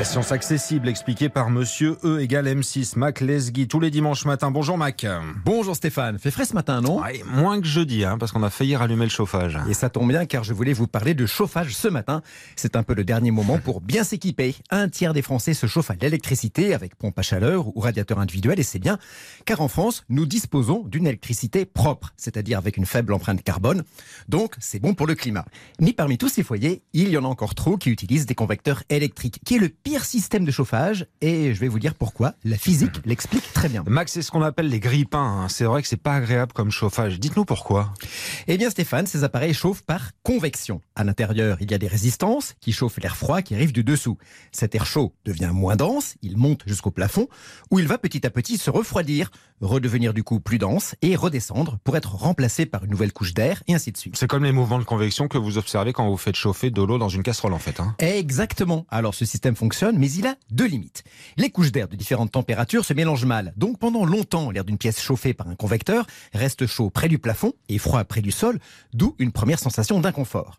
La science accessible expliquée par monsieur E égale M6, Mac Lesguy, tous les dimanches matin. Bonjour Mac. Bonjour Stéphane, fait frais ce matin, non? Ouais, Moins que jeudi, hein, parce qu'on a failli rallumer le chauffage. Et ça tombe bien car je voulais vous parler de chauffage ce matin. C'est un peu le dernier moment pour bien s'équiper. Un tiers des Français se chauffent à l'électricité avec pompe à chaleur ou radiateur individuel et c'est bien car en France, nous disposons d'une électricité propre, c'est-à-dire avec une faible empreinte carbone. Donc c'est bon pour le climat. Mais parmi tous ces foyers, il y en a encore trop qui utilisent des convecteurs électriques, qui est le pire système de chauffage et je vais vous dire pourquoi. La physique l'explique très bien. Max, c'est ce qu'on appelle les grille-pains. hein. C'est vrai que c'est pas agréable comme chauffage. Dites-nous pourquoi. Eh bien Stéphane, ces appareils chauffent par convection. À l'intérieur, il y a des résistances qui chauffent l'air froid qui arrive du dessous. Cet air chaud devient moins dense, il monte jusqu'au plafond, où il va petit à petit se refroidir, redevenir du coup plus dense et redescendre pour être remplacé par une nouvelle couche d'air et ainsi de suite. C'est comme les mouvements de convection que vous observez quand vous faites chauffer de l'eau dans une casserole en fait. hein. Exactement. Alors ce système fonctionne, mais il a deux limites. Les couches d'air de différentes températures se mélangent mal. Donc pendant longtemps, l'air d'une pièce chauffée par un convecteur reste chaud près du plafond et froid près du sol, d'où une première sensation d'inconfort.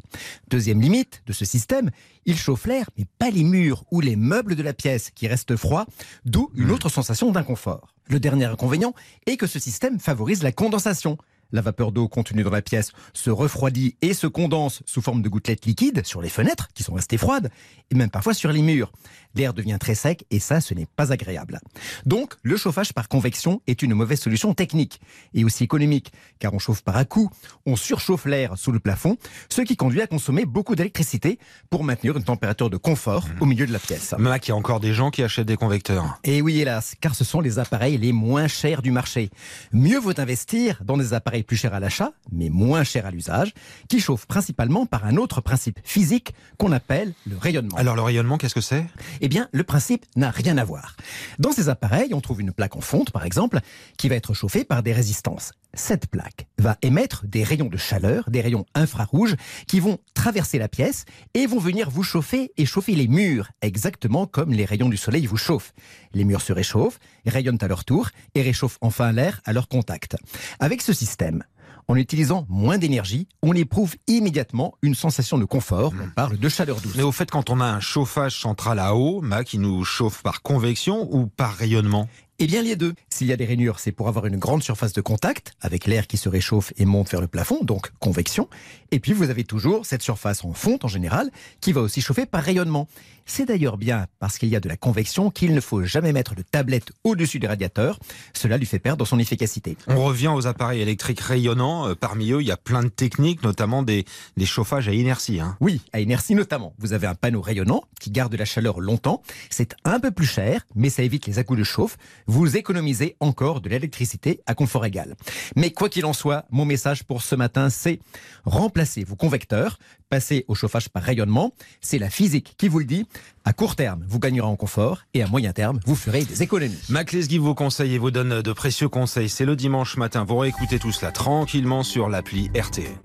Deuxième limite de ce système, il chauffe l'air, mais pas les murs ou les meubles de la pièce qui restent froids, d'où une autre sensation d'inconfort. Le dernier inconvénient est que ce système favorise la condensation. La vapeur d'eau contenue dans la pièce se refroidit et se condense sous forme de gouttelettes liquides sur les fenêtres qui sont restées froides et même parfois sur les murs. L'air devient très sec et ça, ce n'est pas agréable. Donc, le chauffage par convection est une mauvaise solution technique et aussi économique car on chauffe par à-coup, on surchauffe l'air sous le plafond, ce qui conduit à consommer beaucoup d'électricité pour maintenir une température de confort au milieu de la pièce. Mac, il y a encore des gens qui achètent des convecteurs. Et oui, hélas, car ce sont les appareils les moins chers du marché. Mieux vaut investir dans des appareils plus chers à l'achat, mais moins chers à l'usage, qui chauffent principalement par un autre principe physique qu'on appelle le rayonnement. Alors le rayonnement, qu'est-ce que c'est? Eh bien, le principe n'a rien à voir. Dans ces appareils, on trouve une plaque en fonte, par exemple, qui va être chauffée par des résistances. Cette plaque va émettre des rayons de chaleur, des rayons infrarouges, qui vont traverser la pièce et vont venir vous chauffer et chauffer les murs, exactement comme les rayons du soleil vous chauffent. Les murs se réchauffent, rayonnent à leur tour et réchauffent enfin l'air à leur contact. Avec ce système, en utilisant moins d'énergie, on éprouve immédiatement une sensation de confort. On parle de chaleur douce. Mais au fait, quand on a un chauffage central à eau, il nous chauffe par convection ou par rayonnement? Eh bien, les deux. S'il y a des rainures, c'est pour avoir une grande surface de contact, avec l'air qui se réchauffe et monte vers le plafond, donc convection. Et puis, vous avez toujours cette surface en fonte, en général, qui va aussi chauffer par rayonnement. C'est d'ailleurs bien parce qu'il y a de la convection qu'il ne faut jamais mettre de tablette au-dessus des radiateurs. Cela lui fait perdre son efficacité. On revient aux appareils électriques rayonnants. Euh, Parmi eux, il y a plein de techniques, notamment des, des chauffages à inertie. hein. Oui, à inertie notamment. Vous avez un panneau rayonnant qui garde la chaleur longtemps. C'est un peu plus cher, mais ça évite les à-coups de chauffe. Vous économisez encore de l'électricité à confort égal. Mais quoi qu'il en soit, mon message pour ce matin, c'est remplacer vos convecteurs, passer au chauffage par rayonnement. C'est la physique qui vous le dit. À court terme, vous gagnerez en confort et à moyen terme, vous ferez des économies. Mac Lesguy vous conseille et vous donne de précieux conseils. C'est le dimanche matin. Vous réécoutez tout cela tranquillement sur l'appli RTL.